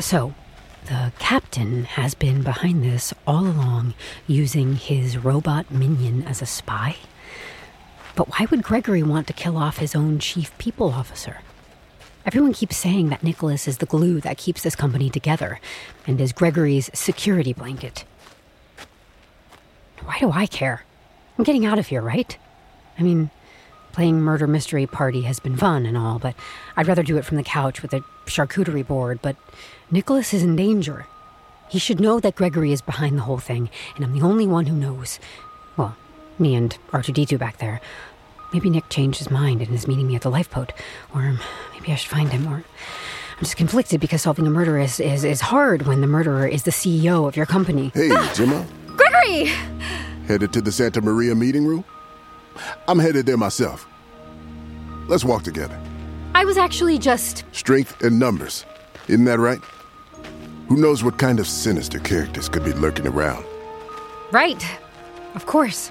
So, the captain has been behind this all along, using his robot minion as a spy? But why would Gregory want to kill off his own chief people officer? Everyone keeps saying that Nicholas is the glue that keeps this company together and is Gregory's security blanket. Why do I care? I'm getting out of here, right? I mean, playing murder mystery party has been fun and all, but I'd rather do it from the couch with a charcuterie board. But Nicholas is in danger. He should know that Gregory is behind the whole thing, and I'm the only one who knows. Well, me and R2D2 back there. Maybe Nick changed his mind and is meeting me at the lifeboat. Or maybe I should find him. Or I'm just conflicted because solving a murder is, is, is hard when the murderer is the CEO of your company. Hey, Jemma. Gregory! Headed to the Santa Maria meeting room? I'm headed there myself. Let's walk together. I was actually just. Strength in numbers. Isn't that right? Who knows what kind of sinister characters could be lurking around? Right. Of course.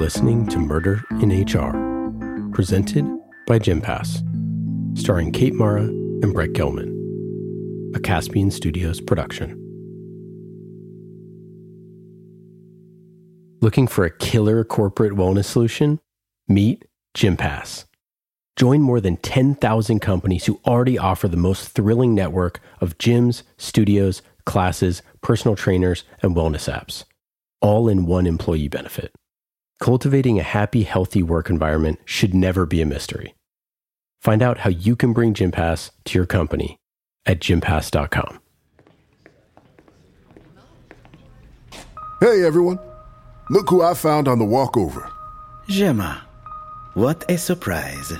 Listening to Murder in HR, presented by Gympass, starring Kate Mara and Brett Gelman, a Caspian Studios production. Looking for a killer corporate wellness solution? Meet Gympass. Join more than 10,000 companies who already offer the most thrilling network of gyms, studios, classes, personal trainers, and wellness apps, all in one employee benefit. Cultivating a happy, healthy work environment should never be a mystery. Find out how you can bring Gympass to your company at gympass.com. Hey, everyone. Look who I found on the walkover. Jemma, what a surprise.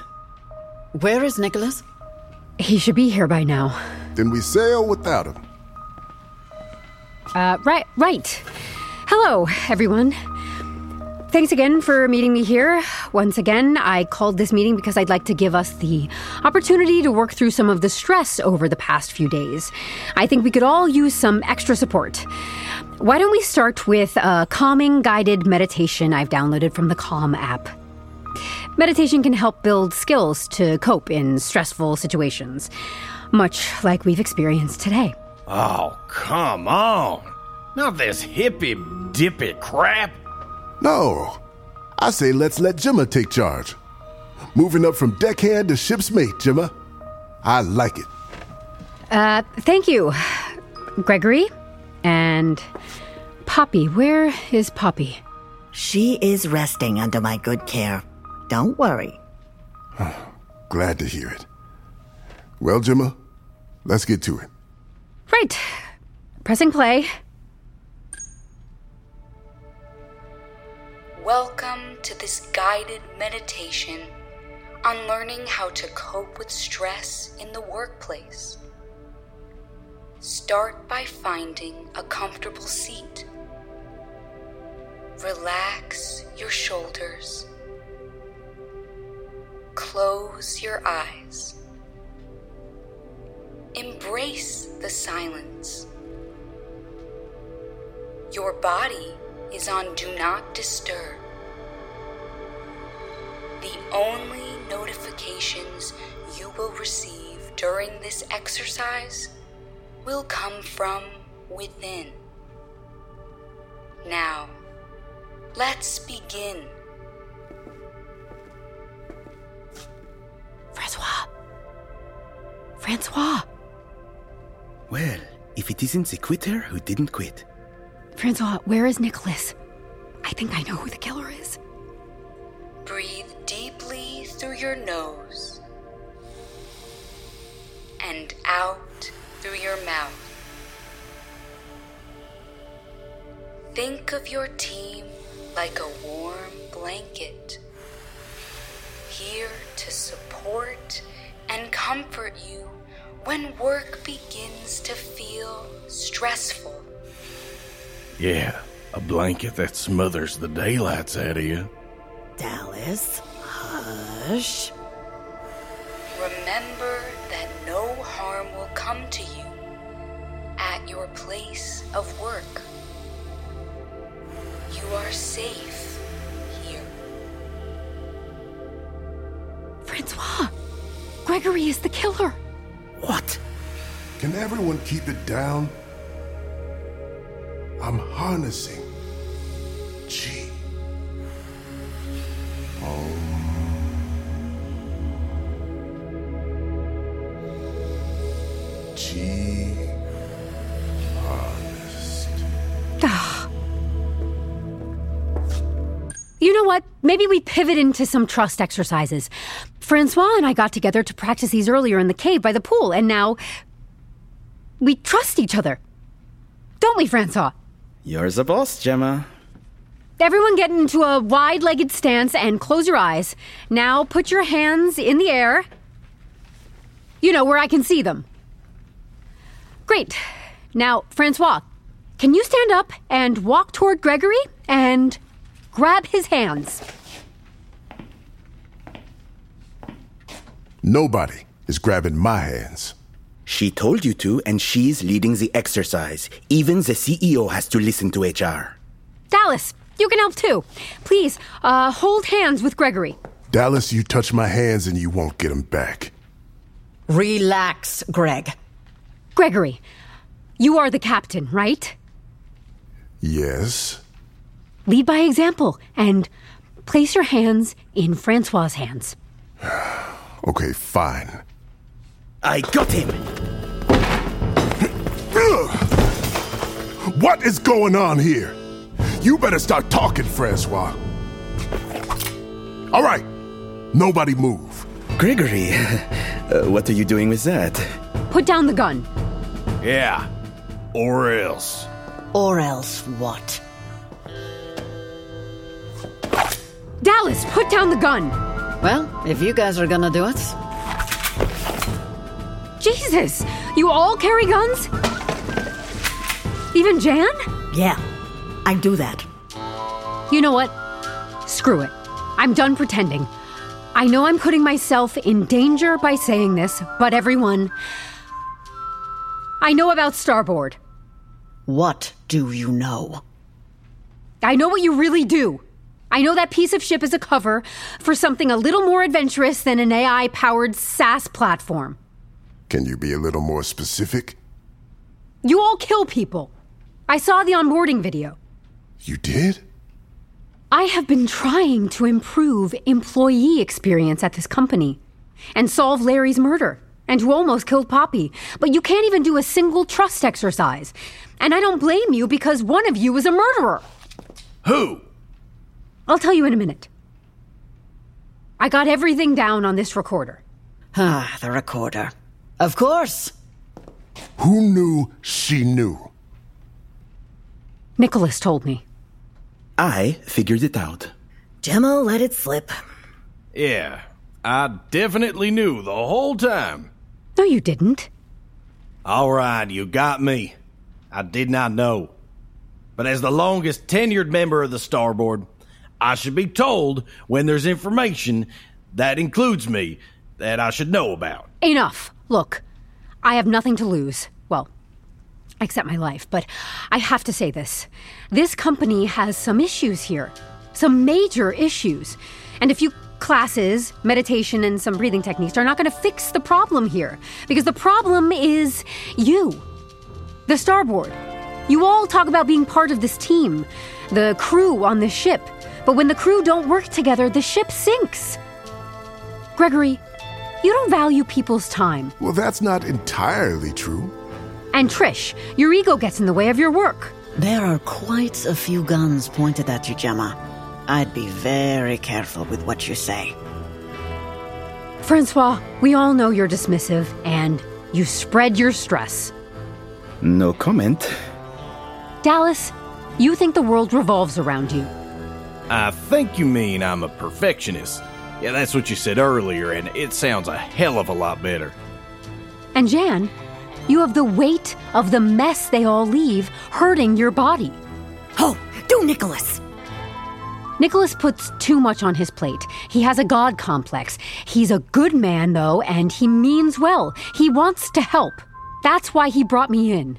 Where is Nicholas? He should be here by now. Then we sail without him. Uh, right, right. Hello, everyone. Thanks again for meeting me here. Once again, I called this meeting because I'd like to give us the opportunity to work through some of the stress over the past few days. I think we could all use some extra support. Why don't we start with a calming guided meditation I've downloaded from the Calm app? Meditation can help build skills to cope in stressful situations, much like we've experienced today. Oh, come on. Not this hippy dippy crap. No. I say let's let Jemma take charge. Moving up from deckhand to ship's mate, Jemma. I like it. Uh, thank you, Gregory. And Poppy, where is Poppy? She is resting under my good care. Don't worry. Glad to hear it. Well, Jemma, let's get to it. Right. Pressing play. Welcome to this guided meditation on learning how to cope with stress in the workplace. Start by finding a comfortable seat. Relax your shoulders. Close your eyes. Embrace the silence. Your body is on Do Not Disturb. The only notifications you will receive during this exercise will come from within. Now, let's begin. Francois. Francois. Well, if it isn't the quitter who didn't quit. Francois, where is Nicholas? I think I know who the killer is. Breathe deeply through your nose and out through your mouth. Think of your team like a warm blanket. here to support and comfort you when work begins to feel stressful. Yeah, a blanket that smothers the daylights out of you. Dallas, hush. Remember that no harm will come to you at your place of work. You are safe here. Francois! Gregory is the killer! What? Can everyone keep it down? I'm harnessing Chi. Om. Chi harnessed. You know what? Maybe we pivot into some trust exercises. Francois and I got together to practice these earlier in the cave by the pool, and now we trust each other. Don't we, Francois? You're the boss, Jemma. Everyone get into a wide legged stance and close your eyes. Now put your hands in the air. You know, where I can see them. Great. Now, Francois, can you stand up and walk toward Gregory and grab his hands? Nobody is grabbing my hands. She told you to, and she's leading the exercise. Even the CEO has to listen to HR. Dallas, you can help too. Please, uh, hold hands with Gregory. Dallas, you touch my hands and you won't get them back. Relax, Greg. Gregory, you are the captain, right? Yes. Lead by example and place your hands in Francois's hands. Okay, fine. I got him! What is going on here? You better start talking, Francois. All right, nobody move. Gregory, uh, what are you doing with that? Put down the gun. Yeah, or else. Or else what? Dallas, put down the gun. Well, if you guys are gonna do it, Jesus, you all carry guns? Even Jan? Yeah, I do that. You know what? Screw it. I'm done pretending. I know I'm putting myself in danger by saying this, but everyone. I know about Starboard. what do you know? I know what you really do. I know that piece of ship is a cover for something a little more adventurous than an AI powered SaaS platform. Can you be a little more specific? You all kill people. I saw the onboarding video. You did? I have been trying to improve employee experience at this company and solve Larry's murder and who almost killed Poppy. But you can't even do a single trust exercise. And I don't blame you because one of you is a murderer. Who? I'll tell you in a minute. I got everything down on this recorder. Ah, the recorder. Of course. Who knew she knew? Nicholas told me. I figured it out. Jemma let it slip. Yeah, I definitely knew the whole time. No, you didn't. All right, you got me. I did not know. But as the longest tenured member of the Starboard, I should be told when there's information that includes me that I should know about. Enough. Look, I have nothing to lose. Well, except my life, but I have to say this. This company has some issues here, some major issues. And a few classes, meditation, and some breathing techniques are not going to fix the problem here. Because the problem is you, the starboard. You all talk about being part of this team, the crew on this ship. But when the crew don't work together, the ship sinks. Gregory, you don't value people's time. Well, that's not entirely true. And Trish, your ego gets in the way of your work. There are quite a few guns pointed at you, Jemma. I'd be very careful with what you say. Francois, we all know you're dismissive and you spread your stress. No comment. Dallas, you think the world revolves around you. I think you mean I'm a perfectionist. Yeah, that's what you said earlier, and it sounds a hell of a lot better. And Jan, you have the weight of the mess they all leave hurting your body. Oh, do Nicholas! Nicholas puts too much on his plate. He has a god complex. He's a good man, though, and he means well. He wants to help. That's why he brought me in.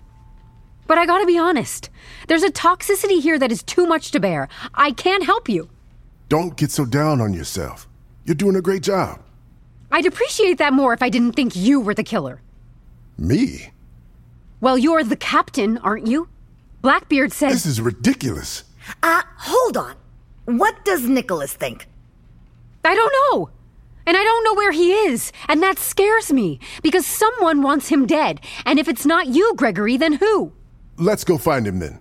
But I gotta be honest, there's a toxicity here that is too much to bear. I can't help you. Don't get so down on yourself. You're doing a great job. I'd appreciate that more if I didn't think you were the killer. Me? Well, you're the captain, aren't you? Blackbeard says. This is ridiculous. Uh, hold on. What does Nicholas think? I don't know. And I don't know where he is. And that scares me because someone wants him dead. And if it's not you, Gregory, then who? Let's go find him then.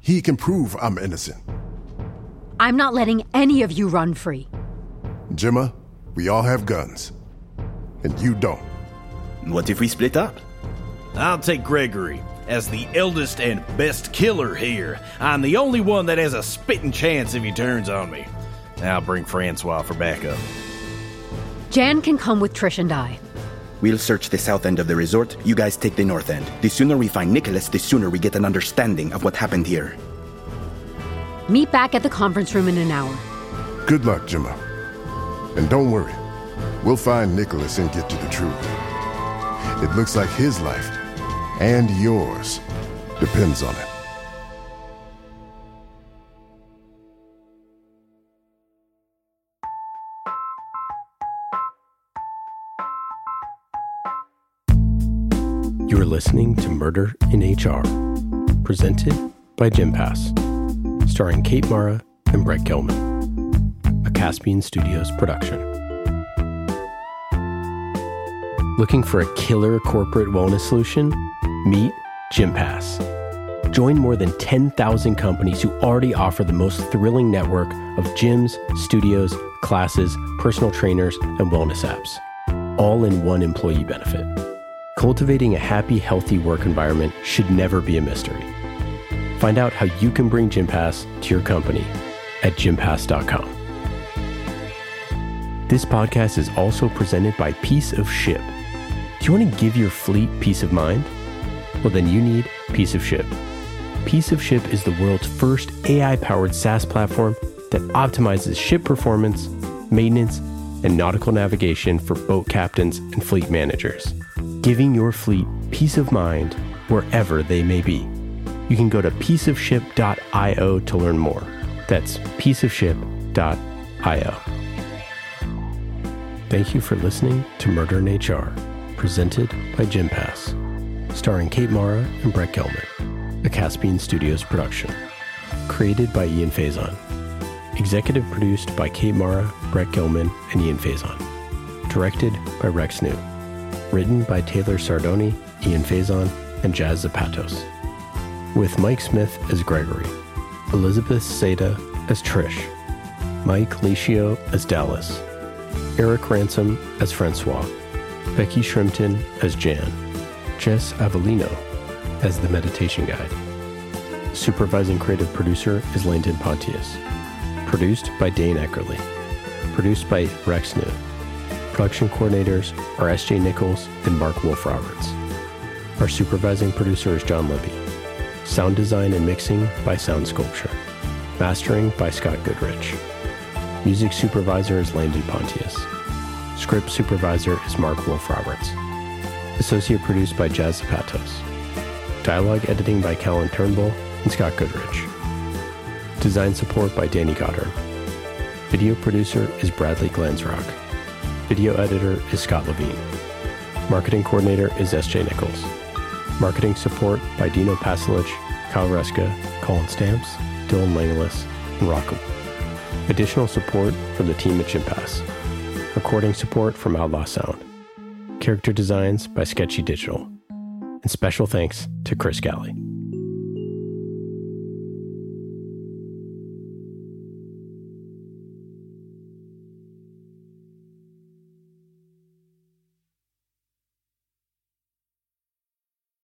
He can prove I'm innocent. I'm not letting any of you run free. Jemma, we all have guns. And you don't. What if we split up? I'll take Gregory. As the eldest and best killer here, I'm the only one that has a spitting chance if he turns on me. I'll bring Francois for backup. Jan can come with Trish and I. We'll search the south end of the resort. You guys take the north end. The sooner we find Nicholas, the sooner we get an understanding of what happened here. Meet back at the conference room in an hour. Good luck, Jemma. And don't worry, we'll find Nicholas and get to the truth. It looks like his life and yours depends on it. You are listening to Murder in HR, presented by Gympass, starring Kate Mara and Brett Gelman, Caspian Studios production. Looking for a killer corporate wellness solution? Meet GymPass. Join more than 10,000 companies who already offer the most thrilling network of gyms, studios, classes, personal trainers, and wellness apps, all in one employee benefit. Cultivating a happy, healthy work environment should never be a mystery. Find out how you can bring GymPass to your company at gympass.com. This podcast is also presented by Piece of Ship. Do you want to give your fleet peace of mind? Well, then you need Piece of Ship. Piece of Ship is the world's first AI powered SaaS platform that optimizes ship performance, maintenance, and nautical navigation for boat captains and fleet managers, giving your fleet peace of mind wherever they may be. You can go to pieceofship.io to learn more. That's pieceofship.io. Thank you for listening to Murder in HR, presented by Gympass, starring Kate Mara and Brett Gelman, a Caspian Studios production. Created by Ian Faison. Executive produced by Kate Mara, Brett Gelman, and Ian Faison. Directed by Rex New. Written by Taylor Sardoni, Ian Faison, and Jazz Zapatos. With Mike Smith as Gregory, Elizabeth Seda as Trish, Mike Licio as Dallas, Eric Ransom as Francois, Becky Shrimpton as Jan, Jess Avellino as the meditation guide. Supervising creative producer is Landon Pontius. Produced by Dane Eckerly. Produced by Rex New. Production coordinators are S.J. Nichols and Mark Wolf Roberts. Our supervising producer is John Libby. Sound design and mixing by Sound Sculpture. Mastering by Scott Goodrich. Music supervisor is Landon Pontius. Script supervisor is Mark Wolf Roberts. Associate produced by Jazz Zapatos. Dialogue editing by Callan Turnbull and Scott Goodrich. Design support by Danny Goddard. Video producer is Bradley Glansrock. Video editor is Scott Levine. Marketing coordinator is S.J. Nichols. Marketing support by Dino Pasilich, Kyle Reska, Colin Stamps, Dylan Langelis, and Rockham. Additional support from the team at Gympass. Recording support from Outlaw Sound. Character designs by Sketchy Digital. And special thanks to Chris Galley.